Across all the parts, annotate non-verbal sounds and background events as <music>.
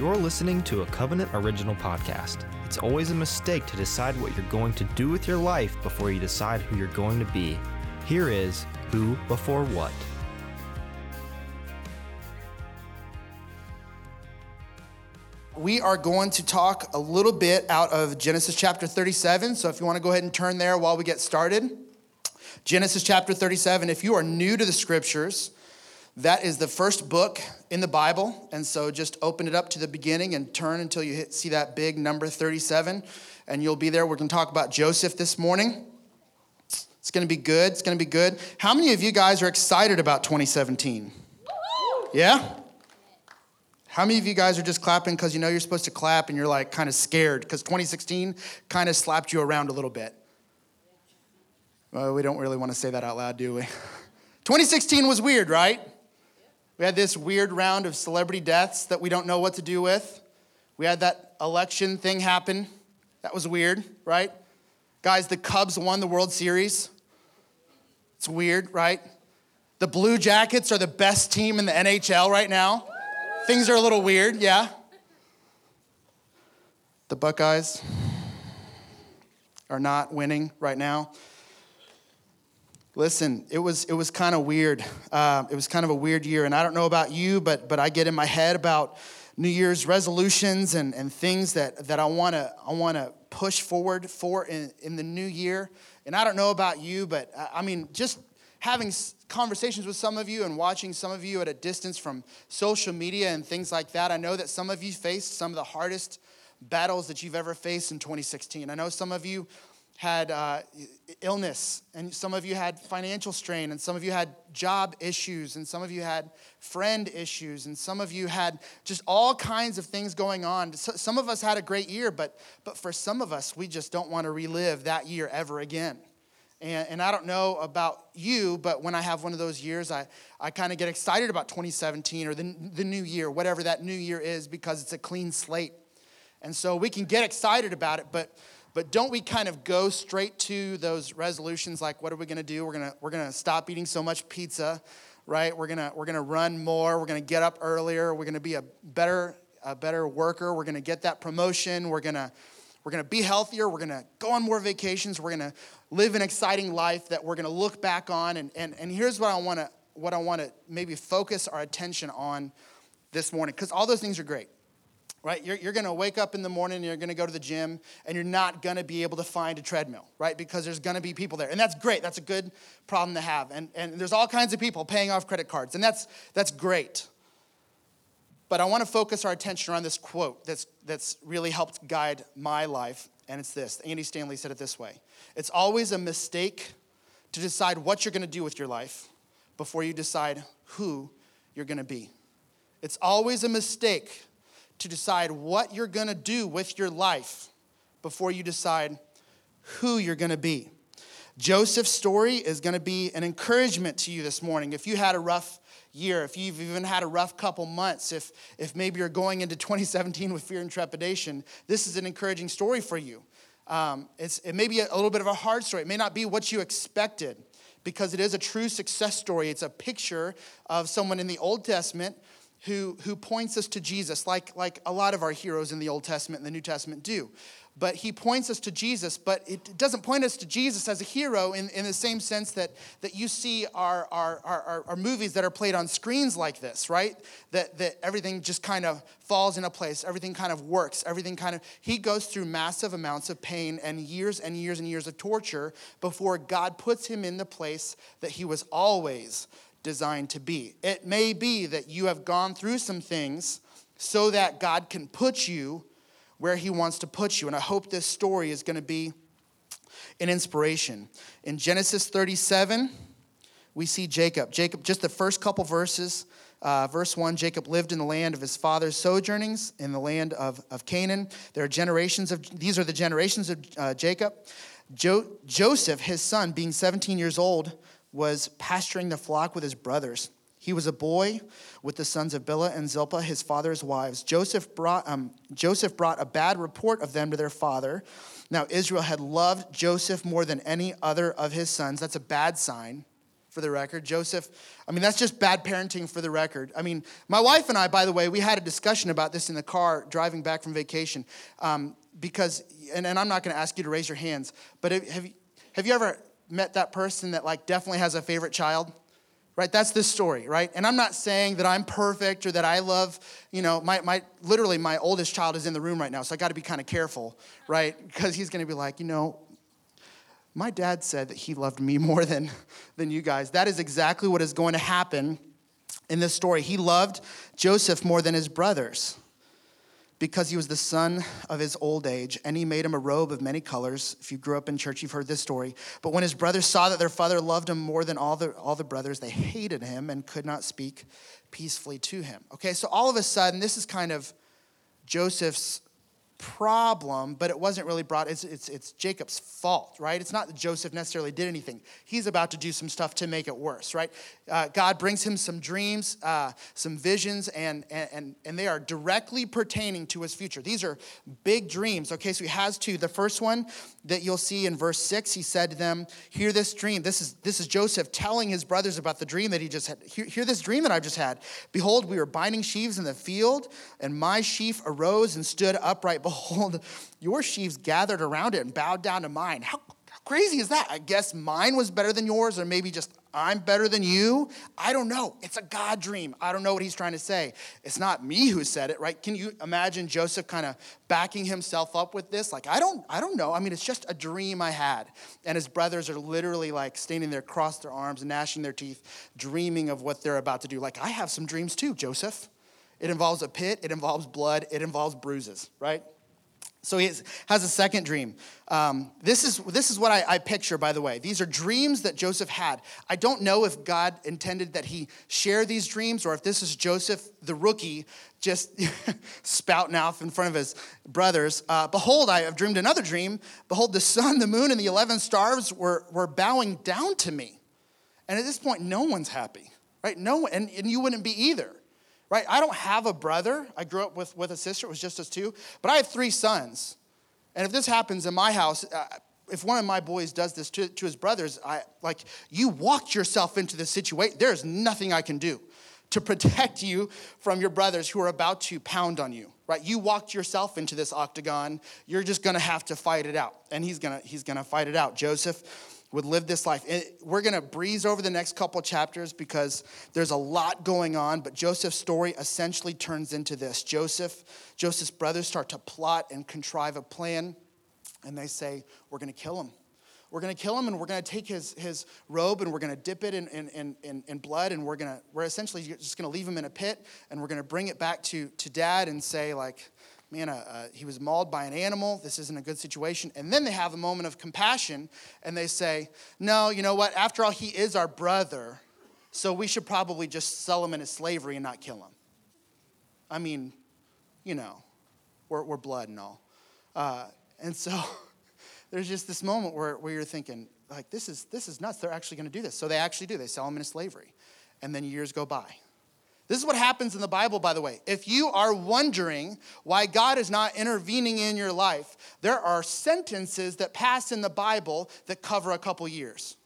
You're listening to a Covenant Original podcast. It's always a mistake to decide what you're going to do with your life before you decide who you're going to be. Here is Who Before What. We are going to talk a little bit out of Genesis chapter 37. So if you want to go ahead and turn there while we get started. Genesis chapter 37. If you are new to the scriptures, that is the first book in the Bible. And so just open it up to the beginning and turn until you hit, see that big number 37. And you'll be there. We're going to talk about Joseph this morning. It's going to be good. It's going to be good. How many of you guys are excited about 2017? Yeah? How many of you guys are just clapping because you know you're supposed to clap and you're like kind of scared because 2016 kind of slapped you around a little bit? Well, we don't really want to say that out loud, do we? <laughs> 2016 was weird, right? We had this weird round of celebrity deaths that we don't know what to do with. We had that election thing happen. That was weird, right? Guys, the Cubs won the World Series. It's weird, right? The Blue Jackets are the best team in the NHL right now. Things are a little weird, yeah. The Buckeyes are not winning right now. Listen, it was it was kind of weird. Uh, it was kind of a weird year, and I don't know about you, but but I get in my head about New Year's resolutions and, and things that that I want to I want to push forward for in, in the new year. And I don't know about you, but I mean, just having conversations with some of you and watching some of you at a distance from social media and things like that, I know that some of you faced some of the hardest battles that you've ever faced in 2016. I know some of you had uh, illness, and some of you had financial strain, and some of you had job issues, and some of you had friend issues, and some of you had just all kinds of things going on. So, some of us had a great year, but, but for some of us, we just don't want to relive that year ever again. And, and I don't know about you, but when I have one of those years, I, I kind of get excited about 2017 or the, the new year, whatever that new year is, because it's a clean slate. And so we can get excited about it, but but don't we kind of go straight to those resolutions like what are we to do? We're to we're to stop eating so much pizza, right? We're to we're to run more, we're to get up earlier, we're to be a better a better worker, we're to get that promotion, we're to we're to be healthier, we're to go on more vacations, we're to live an exciting life that we're to look back on. And and and here's what I want to what I want to maybe focus our attention on this morning cuz all those things are great right? You're, you're going to wake up in the morning and you're going to go to the gym and you're not going to be able to find a treadmill, right? Because there's going to be people there. And that's great. That's a good problem to have. And, and there's all kinds of people paying off credit cards. And that's, that's great. But I want to focus our attention on this quote that's, that's really helped guide my life. And it's this Andy Stanley said it this way It's always a mistake to decide what you're going to do with your life before you decide who you're going to be. It's always a mistake to decide what you're going to do with your life before you decide who you're going to be. Joseph's story is going to be an encouragement to you this morning. If you had a rough year, if you've even had a rough couple months, if, if maybe you're going into <laughs> 2017 with fear and trepidation, this is an encouraging story for you. Um, it's, it may be a little bit of a hard story. It may not be what you expected because it is a true success story. It's a picture of someone in the Old Testament who, who points us to Jesus, like, like a lot of our heroes in the Old Testament and the New Testament do. But he points us to Jesus, but it doesn't point us to Jesus as a hero in, in the same sense that, that you see our, our, our, our movies that are played on screens like this, right? That, that everything just kind of falls into place, everything kind of works, everything kind of. He goes through massive amounts of pain and years and years and years of torture before God puts him in the place that he was always designed to be. It may be that you have gone through some things so that God can put you where He wants to put you. And I hope this story is going to be an inspiration. In Genesis 37, we see Jacob. Jacob, just the first couple verses. Uh, verse 1 Jacob lived in the land of his father's sojournings in the land of, of Canaan. There are generations of, these are the generations of uh, Jacob. Jo- Joseph, his son, being 17 years old, was pasturing the flock with his brothers. He was a boy with the sons of Bilhah and Zilpah, his father's wives. Joseph brought, um, Joseph brought a bad report of them to their father. Now, Israel had loved Joseph more than any other of his sons. That's a bad sign. for the record. Joseph, I mean, that's just bad parenting for the record. I mean, my wife and I, by the way, we had a discussion about this in the car driving back from vacation. Um, because, and, and I'm not going to ask you to raise your hands, but have have you ever met that person that like definitely has a favorite child? Right? That's this story, right? And I'm not saying that I'm perfect or that I love, you know, my, my literally my oldest child is in the room right now, so I got to be kind of careful, right? Because he's going to be like, you know, my dad said that he loved me <laughs> more than, than you guys. That is exactly what is going to happen in this story. He loved Joseph more than his brothers because he was the son of his old age, and he made him a robe of many colors. If you grew up in church, you've heard this story. But when his brothers saw that their father loved him more than all the, all the brothers, they hated him and could not speak peacefully to him. Okay, so all of a sudden, this is kind of Joseph's problem, but it wasn't really brought, it's, it's, it's Jacob's fault, right? It's not that Joseph necessarily did anything. He's about to do some stuff to make it worse, right? Uh, God brings him some dreams, uh, some visions, and, and, and they are directly pertaining to his future. These are big dreams, okay? So he has two. The first one that you'll see in verse six, he said to them, Hear this dream. This is, this is Joseph telling his brothers about the dream that he just had. Hear, hear this dream that I've just had. Behold, we were binding sheaves in the field, and my sheaf arose and stood upright your sheaves gathered around it and bowed down to mine. How, how crazy is that? I guess mine was better than yours, or maybe just I'm better than you. I don't know. It's a God dream. I don't know what he's trying to say. It's not me who said it, right? Can you imagine Joseph kind of backing himself up with this? Like, I don't, I don't know. I mean, it's just a dream I had. And his brothers are literally like standing there, crossed their arms, gnashing their teeth, dreaming of what they're about to do. Like, I have some dreams too, Joseph. It involves a pit, it involves blood, it involves bruises, right? So he has a second dream. Um, this, is, this is what I, I, picture, by the way. These are dreams that Joseph had. I don't know if God intended that he share these dreams or if this is Joseph, the rookie, just <laughs> spouting off in front of his brothers. Uh, Behold, I have dreamed another dream. Behold, the sun, the moon, and the 11 stars were, were bowing down to me. And at this point, no one's happy, right? No and, and you wouldn't be either right? I don't have a brother. I grew up with, with a sister, it was just us two, but I have three sons. And if this happens in my house, uh, if one of my boys does this to, to his brothers, I like you walked yourself into this situation. There's nothing I can do to protect you from your brothers who are about to pound on you. Right? You walked yourself into this octagon. You're just gonna have to fight it out. And he's gonna he's gonna fight it out. Joseph would live this life. And We're going to breeze over the next couple chapters because there's a lot going on, but Joseph's story essentially turns into this. Joseph, Joseph's brothers start to plot and contrive a plan, and they say, We're going to kill him. We're going to kill him, and we're going to take his, his robe and we're going to dip it in, in, in, in blood, and we're, going to, we're essentially just going to leave him in a pit, and we're going to bring it back to, to dad and say, like, man, uh, uh, he was mauled by an animal. This isn't a good situation. And then they have a moment of compassion and they say, no, you know what? After all, he is our brother, so we should probably just sell him into slavery and not kill him. I mean, you know, we're, we're blood and all. Uh, and so <laughs> there's just this moment where, where you're thinking, like, this is, this is nuts. They're actually going to do this. So they actually do. They sell him into slavery. And then years go by. This is what happens in the Bible, by the way. If you are wondering why God is not intervening in your life, there are sentences that pass in the Bible that cover a couple years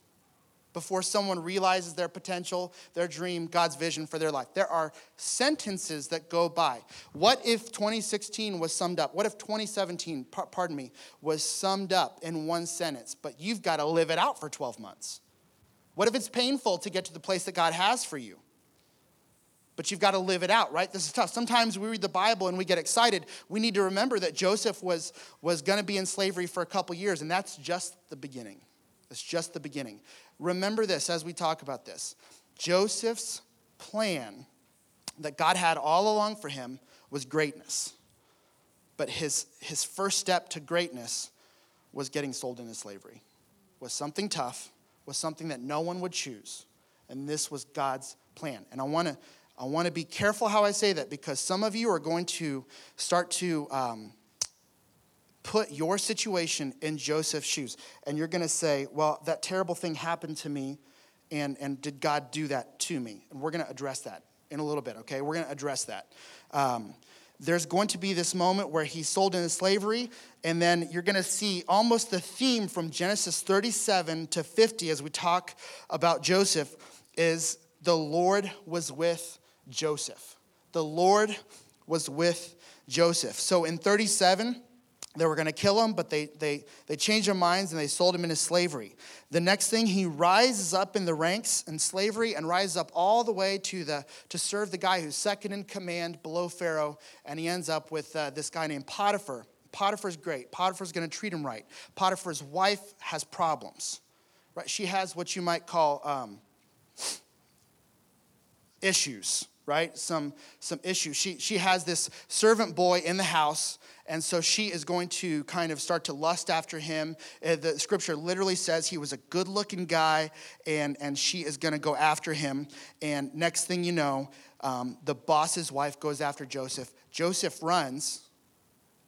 before someone realizes their potential, their dream, God's vision for their life. There are sentences that go by. What if 2016 was summed up? What if 2017, pardon me, was summed up in one sentence, but you've got to live it out for 12 months? What if it's painful to get to the place that God has for you? But you've got to live it out, right? This is tough. Sometimes we read the Bible and we get excited. We need to remember that Joseph was, was going to be in slavery for a couple years, and that's just the beginning. That's just the beginning. Remember this as we talk about this Joseph's plan that God had all along for him was greatness. But his, his first step to greatness was getting sold into slavery, was something tough, was something that no one would choose. And this was God's plan. And I want to I want to be careful how I say that because some of you are going to start to um, put your situation in Joseph's shoes. And you're going to say, well, that terrible thing happened to me, and, and did God do that to me? And we're going to address that in a little bit, okay? We're going to address that. Um, there's going to be this moment where he's sold into slavery, and then you're going to see almost the theme from Genesis 37 to 50 as we talk about Joseph is the Lord was with Joseph. The Lord was with Joseph. So in 37, they were going to kill him, but they, they, they changed their minds and they sold him into slavery. The next thing, he rises up in the ranks in slavery and rises up all the way to, the, to serve the guy who's second in command below Pharaoh. And he ends up with uh, this guy named Potiphar. Potiphar's great. Potiphar's going to treat him right. Potiphar's wife has problems. Right? She has what you might call um, issues right some some issues she she has this servant boy in the house and so she is going to kind of start to lust after him. Uh, the scripture literally says he was a good looking guy, and, and she is going to go after him. And next thing you know, um, the boss's wife goes after Joseph. Joseph runs,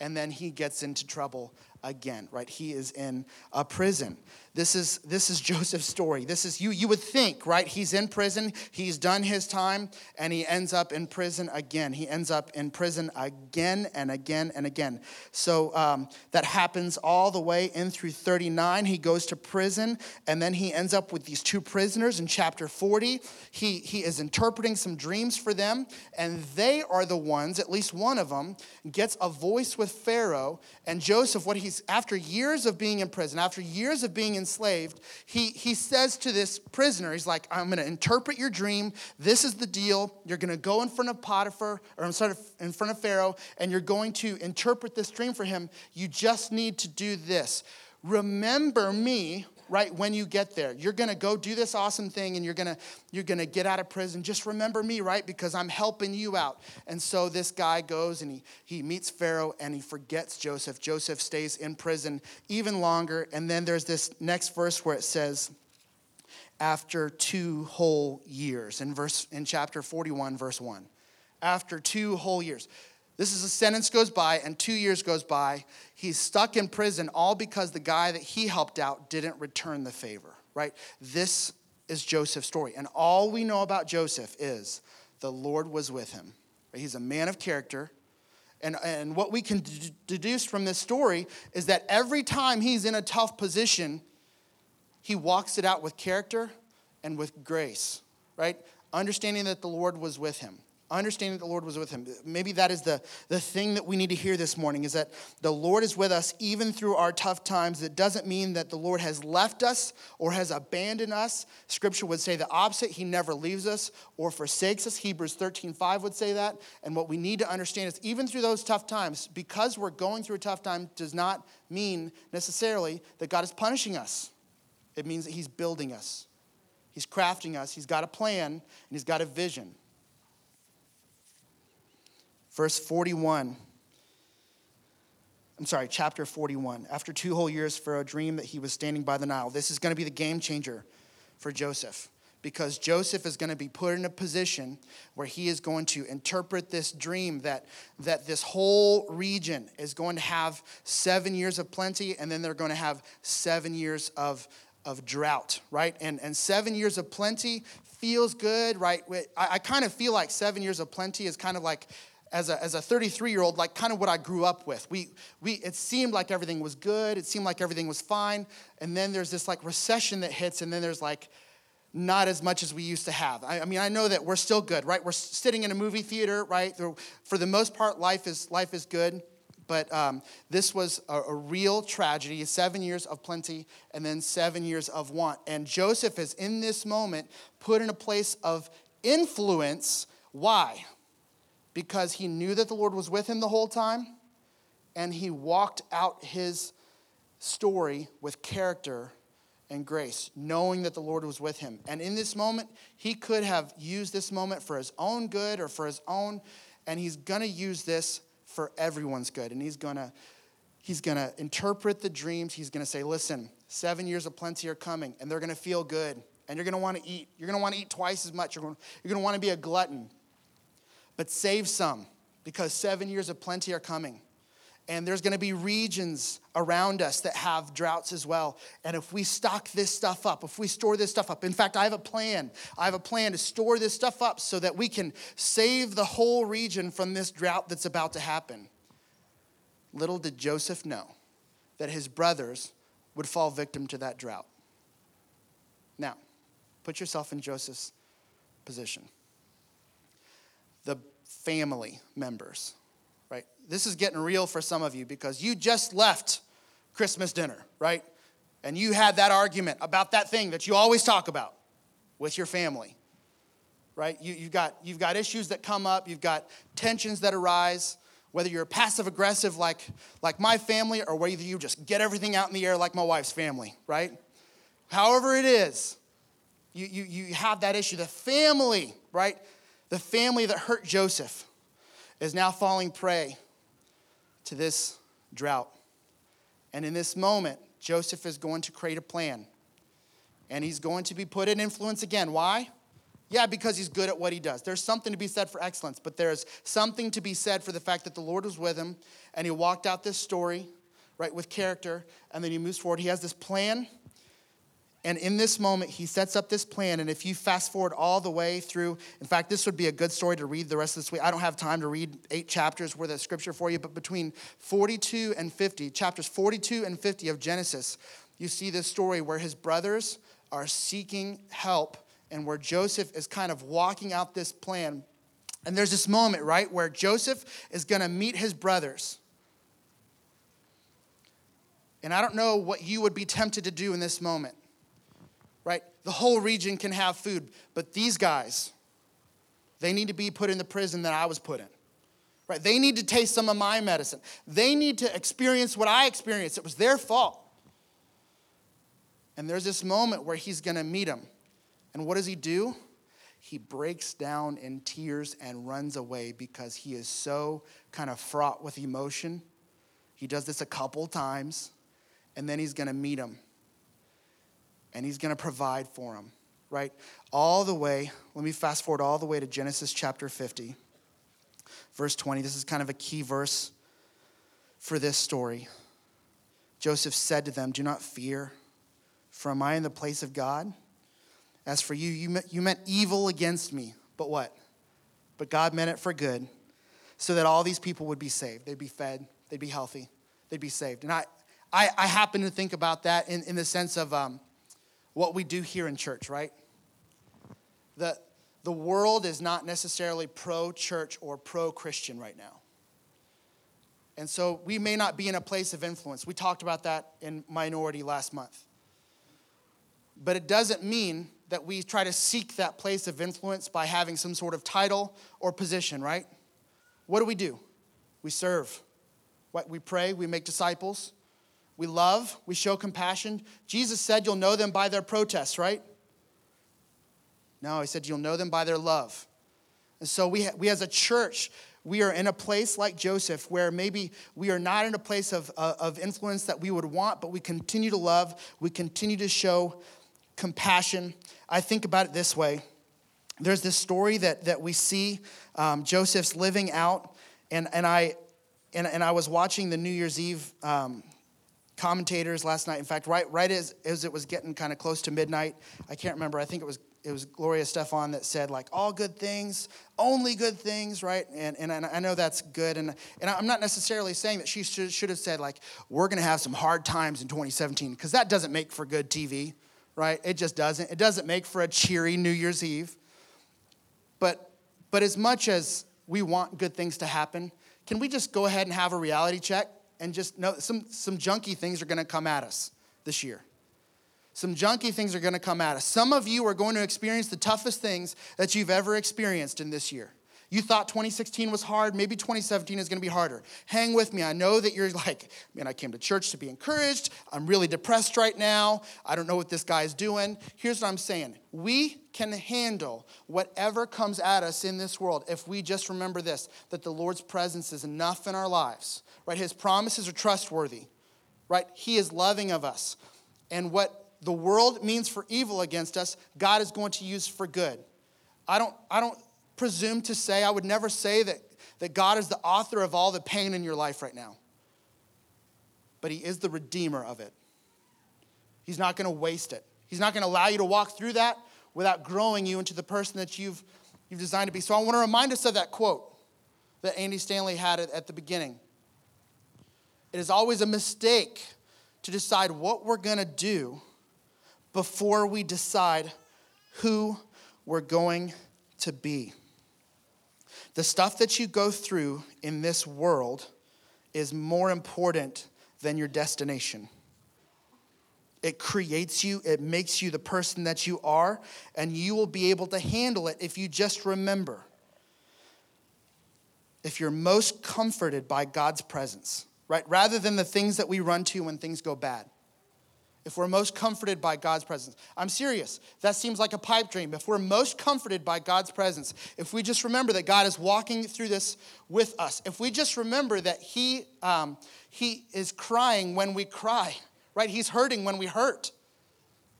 and then he gets into trouble again, right? He is in a prison. This is, this is <laughs> Joseph's story. This is you, you would think, right? He's in prison, he's done his time, and he ends up in prison again. He ends up in prison again and again and again. So um, that happens all the way in through 39. He goes to prison, and then he ends up with these two prisoners in chapter 40. He, he is interpreting some dreams for them, and they are the ones, at least one of them, gets a voice with Pharaoh. And Joseph, what he's, after years of being in prison, after years of being in enslaved, he, he says to this prisoner, he's like, I'm going to interpret your dream. This is the deal. You're going to go in front of Potiphar, or I'm sorry, in front of Pharaoh, and you're going to interpret this dream for him. You just need to do this. Remember me right when you get there. You're going to go do this awesome thing and you're going to you're going to get out of prison. Just remember me right? Because i'm helping you out. And so this guy goes and he, he meets pharaoh and he forgets joseph. Joseph stays in prison even longer. And then there's this next verse where it says after two whole years in verse in chapter 41 verse 1 after two whole years this is a sentence goes by, and two years goes by. He's stuck in prison all because the guy that he helped out didn't return the favor, right? This is Joseph's story. And all we know about Joseph is the Lord was with him. He's a man of character. And, and what we can deduce from this story is that every time he's in a tough position, he walks it out with character and with grace, right? Understanding that the Lord was with him understanding that the lord was with him. Maybe that is the, the thing that we need to hear this morning is that the lord is with us even through our tough times. It doesn't mean that the lord has left us or has abandoned us. Scripture would say the opposite. He never leaves us or forsakes us. Hebrews 13 5 would say that. And what we need to understand is even through those tough times because we're going through a tough time does not mean necessarily that god is punishing us. It means that he's building us. He's crafting us. He's got a plan and he's got a vision Verse 41. I'm sorry, chapter 41. After two whole years, Pharaoh dreamed that he was standing by the Nile. This is going to be the game changer for Joseph because Joseph is going to be put in a position where he is going to interpret this dream that, that this whole region is going to have seven years of plenty and then they're going to have seven years of, of drought, right? And, and seven years of plenty feels good, right? I, I kind of feel like seven years of plenty is kind of like as a, as a 33 year old, like kind of what I grew up with. We, we, it seemed like everything was good, it seemed like everything was fine. And then there's this like recession that hits, and then there's like not as much as we used to have. I, I mean, I know that we're still good, right? We're sitting in a movie theater, right? For the most part, life is, life is good. But um, this was a, a real tragedy seven years of plenty and then seven years of want. And Joseph is in this moment put in a place of influence. Why? Because he knew that the Lord was with him the whole time and he walked out his story with character and grace, knowing that the Lord was with him. And in this moment, he could have used this moment for his own good or for his own, and he's gonna use this for everyone's good. And he's gonna he's gonna interpret the dreams. He's gonna say, listen, seven years of plenty are coming, and they're gonna feel good. And you're gonna wanna eat. You're gonna wanna eat twice as much. You're gonna, you're gonna wanna be a glutton but save some because seven years of plenty are coming. And there's to be regions around us that have droughts as well. And if we stock this stuff up, if we store this stuff up, in fact, I have a plan. I have a plan to store this stuff up so that we can save the whole region from this drought that's about to happen. Little did Joseph know that his brothers would fall victim to that drought. Now, put yourself in Joseph's position. The family members right? this is getting real for some of you because you just left Christmas dinner, right? And you had that argument about that thing that you always talk about with your family, right? You, have got, you've got issues that come up, you've got tensions that arise, whether you're passive aggressive like, like my family or whether you just get everything out in the air like my wife's family, right? However, it is, you, you, you have that issue. The family, right? The family that hurt Joseph is now falling prey to this drought. And in this moment, Joseph is going to create a plan. And he's going to be put in influence again. Why? Yeah, because he's good at what he does. There's something to be said for excellence, but there's something to be said for the fact that the Lord was with him and he walked out this story, right, with character, and then he moves forward. He has this plan and in this moment, he sets up this plan. And if you fast forward all the way through, in fact, this would be a good story to read the rest of this week. I don't have time to read eight chapters worth of scripture for you, but between 42 and 50, chapters 42 and 50 of Genesis, you see this story where his brothers are seeking help and where Joseph is kind of walking out this plan. And there's this moment, right, where Joseph is going to meet his brothers. And I don't know what you would be tempted to do in this moment right? The whole region can have food, but these guys, they need to be put in the prison that I was put in. Right? They need to taste some of my medicine. They need to experience what I experienced. It was their fault. And there's this moment where he's going to meet him. And what does he do? He breaks down in tears and runs away because he is so kind of fraught with emotion. He does this a couple times, and then he's going to meet him and he's going to provide for them, right? All the way, let me fast forward all the way to Genesis chapter 50, verse 20. This is kind of a key verse for this story. Joseph said to them, Do not fear, for am I in the place of God? As for you, you you meant evil against me, but what? But God meant it for good, so that all these people would be saved. They'd be fed, they'd be healthy, they'd be saved. And I, I, I happen to think about that in, in the sense of um, what we do here in church, right? The, the world is not necessarily pro church or pro Christian right now. And so we may not be in a place of influence. We talked about that in minority last month. But it doesn't mean that we try to seek that place of influence by having some sort of title or position, right? What do we do? We serve. What we pray, we make disciples, we love, we show compassion. Jesus said you'll know them by their protests, right? No, he said you'll know them by their love. And so we, we as a church, we are in a place like Joseph where maybe we are not in a place of, uh, of influence that we would want, but we continue to love, we continue to show compassion. I think about it this way there's this story that, that we see um, Joseph's living out, and, and, I, and, and I was watching the New Year's Eve um, commentators last night. In fact, right, right as, as it was getting kind of close to midnight, I can't remember, I think it was it was Gloria Estefan that said like all good things, only good things, right? And, and I know that's good. And, and I'm not necessarily saying that she should, should have said like, we're going to have some hard times in 2017, because that doesn't make for good TV, right? It just doesn't. It doesn't make for a cheery New Year's Eve. But, but as much as we want good things to happen, can we just go ahead and have a reality check? And just know some, some junky things are going to come at us this year. Some junky things are going to come at us. Some of you are going to experience the toughest things that you've ever experienced in this year. You thought 2016 was hard, maybe 2017 is going to be harder. Hang with me. I know that you're like, man, I came to church to be encouraged. I'm really depressed right now. I don't know what this guy's doing. Here's what I'm saying we can handle whatever comes at us in this world if we just remember this that the Lord's presence is enough in our lives right? His promises are trustworthy, right? He is loving of us. And what the world means for evil against us, God is going to use for good. I don't, I don't presume to say, I would never say that, that God is the author of all the pain in your life right now. but He is the redeemer of it. He's not going to waste it. He's not going to allow you to walk through that without growing you into the person that you've, you've designed to be. So I want to remind us of that quote that Andy Stanley had at the beginning. It is always a mistake to decide what we're going to do before we decide who we're going to be. The stuff that you go through in this world is more important than your destination. It creates you, it makes you the person that you are, and you will be able to handle it if you just remember. If you're most comforted by God's presence, right? Rather than the things that we run to when things go bad if we're most comforted by God's presence. I'm serious. That seems like a pipe dream. If we're most comforted by God's presence, if we just remember that God is walking through this with us, if we just remember that He, um, he is crying when we cry, right? He's hurting when we hurt.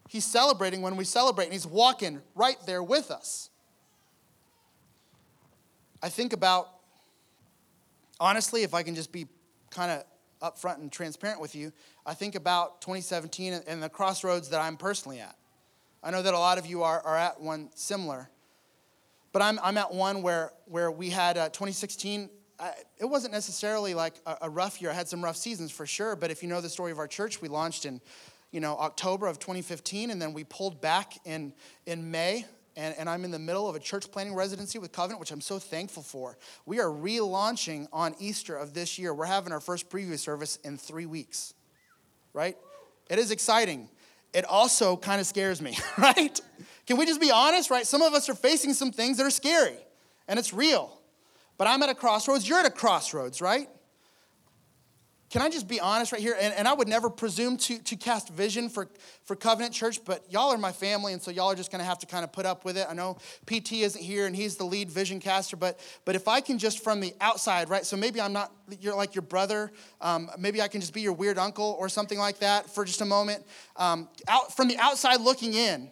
He's celebrating when we celebrate, and He's walking right there with us. I think about, honestly, if I can just be kind of upfront and transparent with you, I think about 2017 and the crossroads that I'm personally at. I know that a lot of you are, are at one similar, but I'm, I'm at one where, where we had uh, 2016. I, it wasn't necessarily like a, a rough year. I had some rough seasons for sure, but if you know the story of our church, we launched in you know, October of 2015, and then we pulled back in, in May and, and I'm in the middle of a church planning residency with Covenant, which I'm so thankful for. We are relaunching on Easter of this year. We're having our first preview service in three weeks, right? It is exciting. It also kind of scares me, <laughs> right? Can we just be honest, right? Some of us are facing some things that are scary, and it's real. But I'm at a crossroads. You're at a crossroads, right? Can I just be honest right here? And, and I would never presume to, to cast vision for, for Covenant Church, but y'all are my family, and so y'all are just going to have to kind of put up with it. I know PT isn't here, and he's the lead vision caster, but, but if I can just from the outside, right? So maybe I'm not, you're like your brother. Um, maybe I can just be your weird uncle or something like that for just a moment. Um, out, from the outside looking in,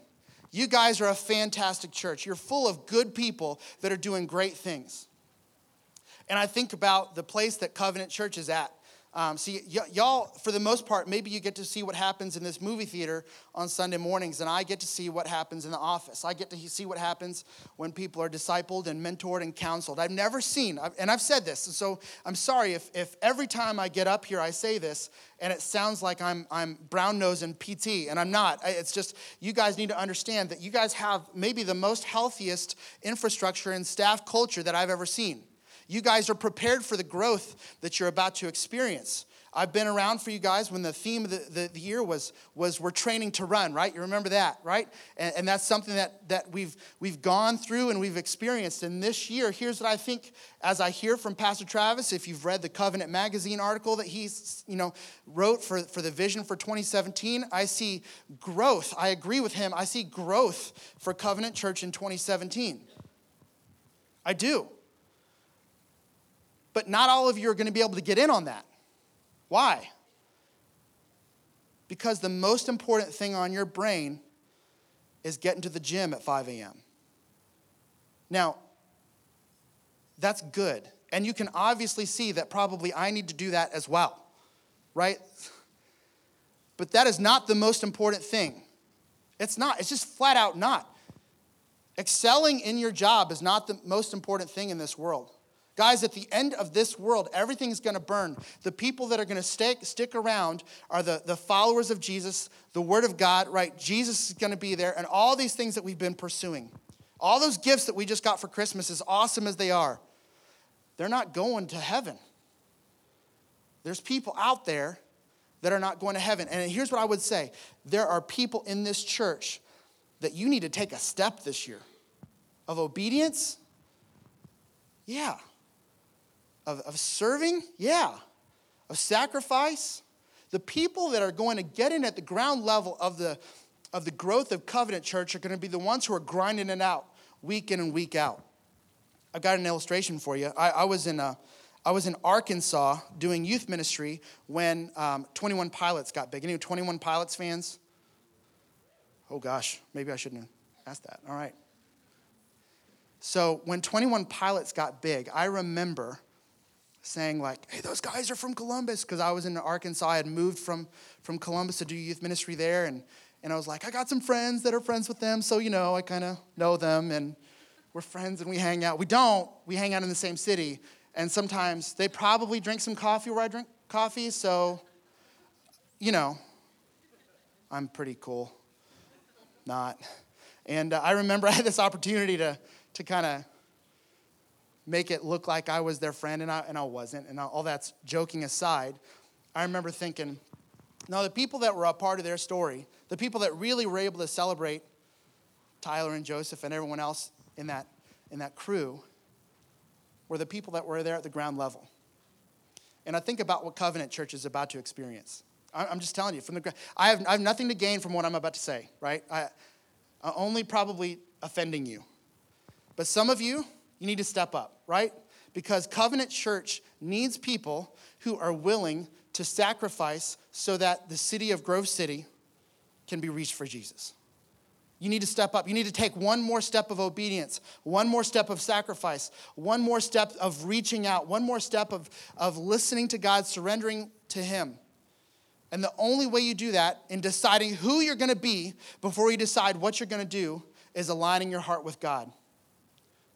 you guys are a fantastic church. You're full of good people that are doing great things. And I think about the place that Covenant Church is at. Um, see, y- y'all, for the most part, maybe you get to see what happens in this movie theater on Sunday mornings, and I get to see what happens in the office. I get to see what happens when people are discipled and mentored and counseled. I've never seen, and I've said this, and so I'm sorry if, if every time I get up here I say this, and it sounds like I'm, I'm brown nosing PT, and I'm not. It's just, you guys need to understand that you guys have maybe the most healthiest infrastructure and staff culture that I've ever seen. You guys are prepared for the growth that you're about to experience. I've been around for you guys when the theme of the, the, the, year was, was we're training to run, right? You remember that, right? And, and that's something that, that we've, we've gone through and we've experienced. And this year, here's what I think as I hear from Pastor Travis, if you've read the Covenant Magazine article that he's, you know, wrote for, for the vision for 2017, I see growth. I agree with him. I see growth for Covenant Church in 2017. I do. But not all of you are going to be able to get in on that. Why? Because the most important thing on your brain is getting to the gym at 5 a.m. Now, that's good. And you can obviously see that probably I need to do that as well, right? But that is not the most important thing. It's not, it's just flat out not. Excelling in your job is not the most important thing in this world. Guys, at the end of this world, everything's going to burn. The people that are going to stick, stick around are the, the followers of Jesus, the Word of God, right? Jesus is going to be there, and all these things that we've been pursuing. All those gifts that we just got for Christmas, as awesome as they are, they're not going to heaven. There's people out there that are not going to heaven. And here's what I would say there are people in this church that you need to take a step this year of obedience. Yeah of, of serving? Yeah. Of sacrifice? The people that are going to get in at the ground level of the, of the growth of Covenant Church are going to be the ones who are grinding it out week in and week out. I've got an illustration for you. I, I was in a, I was in Arkansas doing youth ministry when um, 21 Pilots got big. Any 21 Pilots fans? Oh gosh, maybe I shouldn't ask that. All right. So when 21 Pilots got big, I remember saying like, hey, those guys are from Columbus, because I was in Arkansas. I had moved from, from Columbus to do youth ministry there. And, and I was like, I got some friends that are friends with them. So, you know, I kind of know them and we're friends and we hang out. We don't, we hang out in the same city. And sometimes they probably drink some coffee where I drink coffee. So, you know, I'm pretty cool. Not. And uh, I remember <laughs> I had this opportunity to, to kind of make it look like I was their friend, and I, and I wasn't. And all that's joking aside, I remember thinking, now the people that were a part of their story, the people that really were able to celebrate Tyler and Joseph and everyone else in that, in that crew, were the people that were there at the ground level. And I think about what Covenant Church is about to experience. I'm just telling you, from the I have, I have nothing to gain from what I'm about to say, right? I, I'm only probably offending you. But some of you, you need to step up, right? Because Covenant Church needs people who are willing to sacrifice so that the city of Grove City can be reached for Jesus. You need to step up. You need to take one more step of obedience, one more step of sacrifice, one more step of reaching out, one more step of, of listening to God, surrendering to Him. And the only way you do that in deciding who you're going to be before you decide what you're going to do is aligning your heart with God.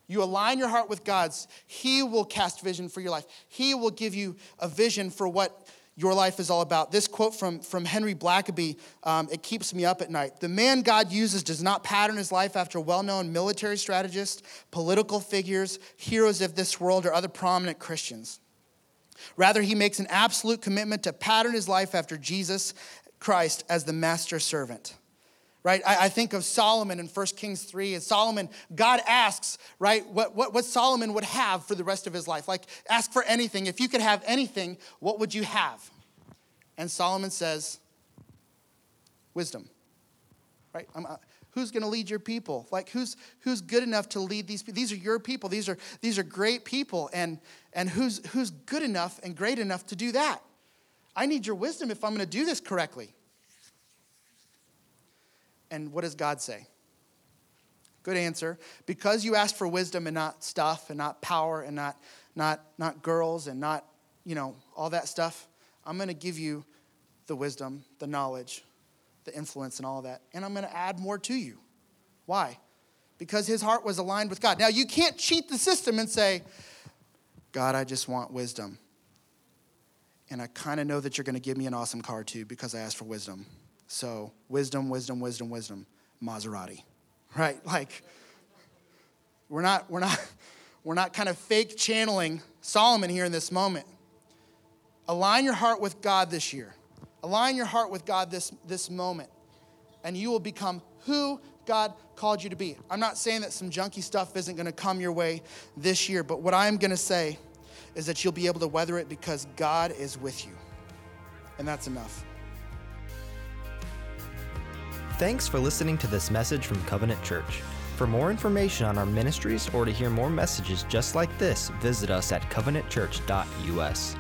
You align your heart with God's, He will cast vision for your life. He will give you a vision for what your life is all about. This quote from, from Henry Blackaby, um, it keeps me up at night. The man God uses does not pattern his life after well known military strategists, political figures, heroes of this world, or other prominent Christians. Rather, he makes an absolute commitment to pattern his life after Jesus Christ as the master servant right? I, I, think of Solomon in 1 Kings 3. And Solomon, God asks, right, what, what, what Solomon would have for the rest of his life. Like, ask for anything. If you could have anything, what would you have? And Solomon says, wisdom, right? Uh, who's going to lead your people? Like, who's, who's good enough to lead these people? These are your people. These are, these are great people. And, and who's, who's good enough and great enough to do that? I need your wisdom if I'm going to do this correctly. And what does God say? Good answer. Because you asked for wisdom and not stuff and not power and not, not, not girls and not, you know, all that stuff, I'm going to give you the wisdom, the knowledge, the influence, and all that. And I'm going to add more to you. Why? Because his heart was aligned with God. Now, you can't cheat the system and say, God, I just want wisdom. And I kind of know that you're going to give me an awesome car too because I asked for wisdom. So, wisdom, wisdom, wisdom, wisdom, Maserati. Right? Like we're not we're not <laughs> we're not kind of fake channeling Solomon here in this moment. Align your heart with God this year. Align your heart with God this this moment. And you will become who God called you to be. I'm not saying that some junky stuff isn't going to come your way this year, but what I'm going to say is that you'll be able to weather it because God is with you. And that's enough. Thanks for listening to this message from Covenant Church. For more information on our ministries or to hear more messages just like this, visit us at covenantchurch.us.